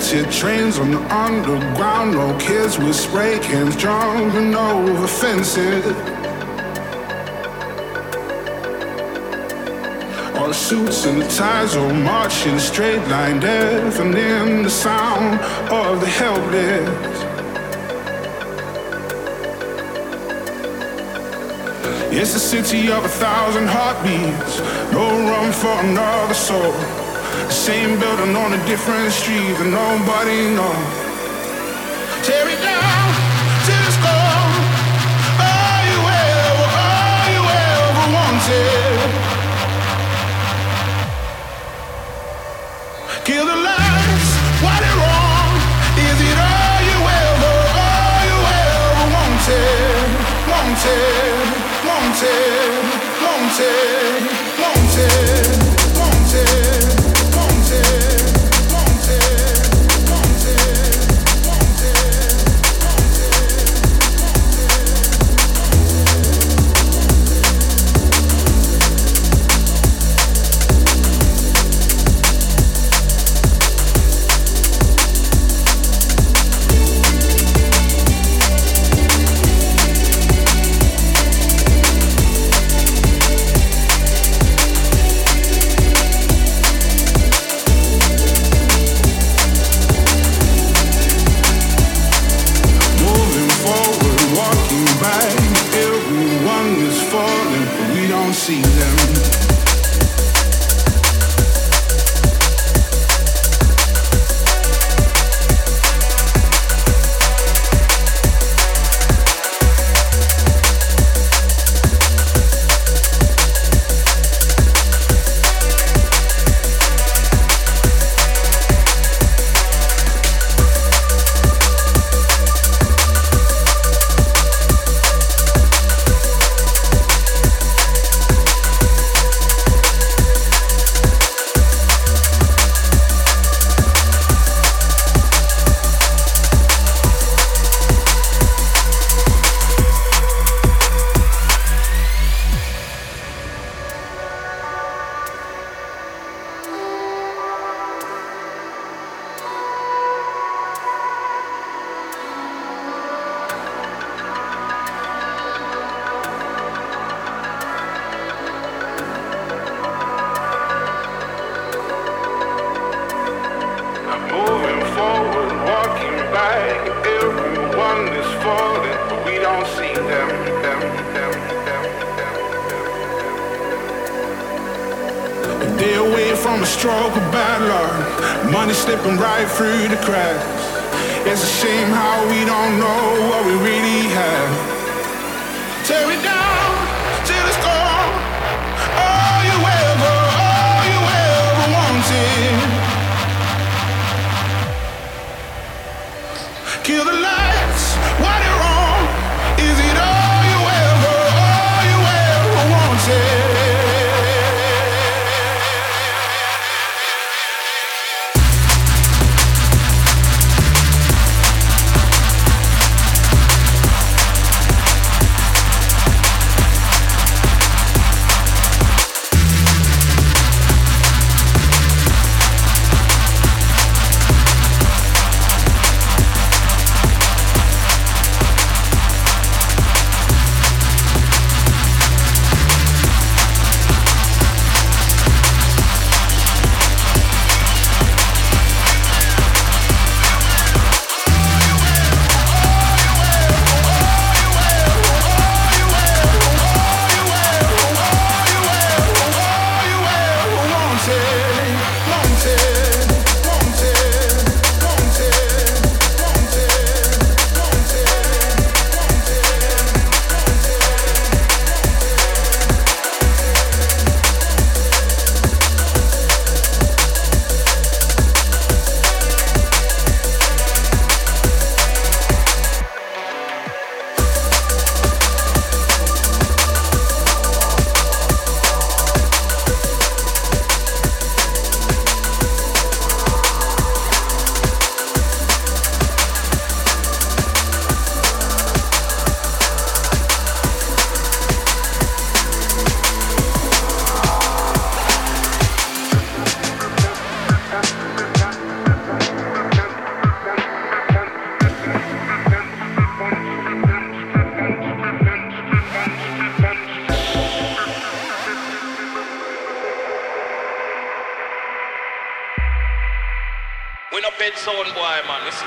No trains on the underground. No kids with spray cans jumping over fences. All the suits and the ties all marching straight line, deafening the sound of the helpless. It's a city of a thousand heartbeats, no room for another soul. Same building on a different street that nobody knows. Tear it down to the score. All you ever, all you ever wanted. Kill the lights, what it wrong? Is it all you ever, all you ever? Wanted, wanted, wanted, wanted,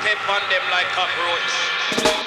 step on them like cockroach.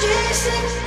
Chasing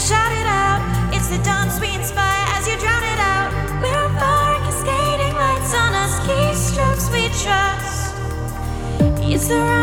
shout it out. It's the dance we inspire as you drown it out. We're fire, cascading lights on us, keystrokes we trust. It's the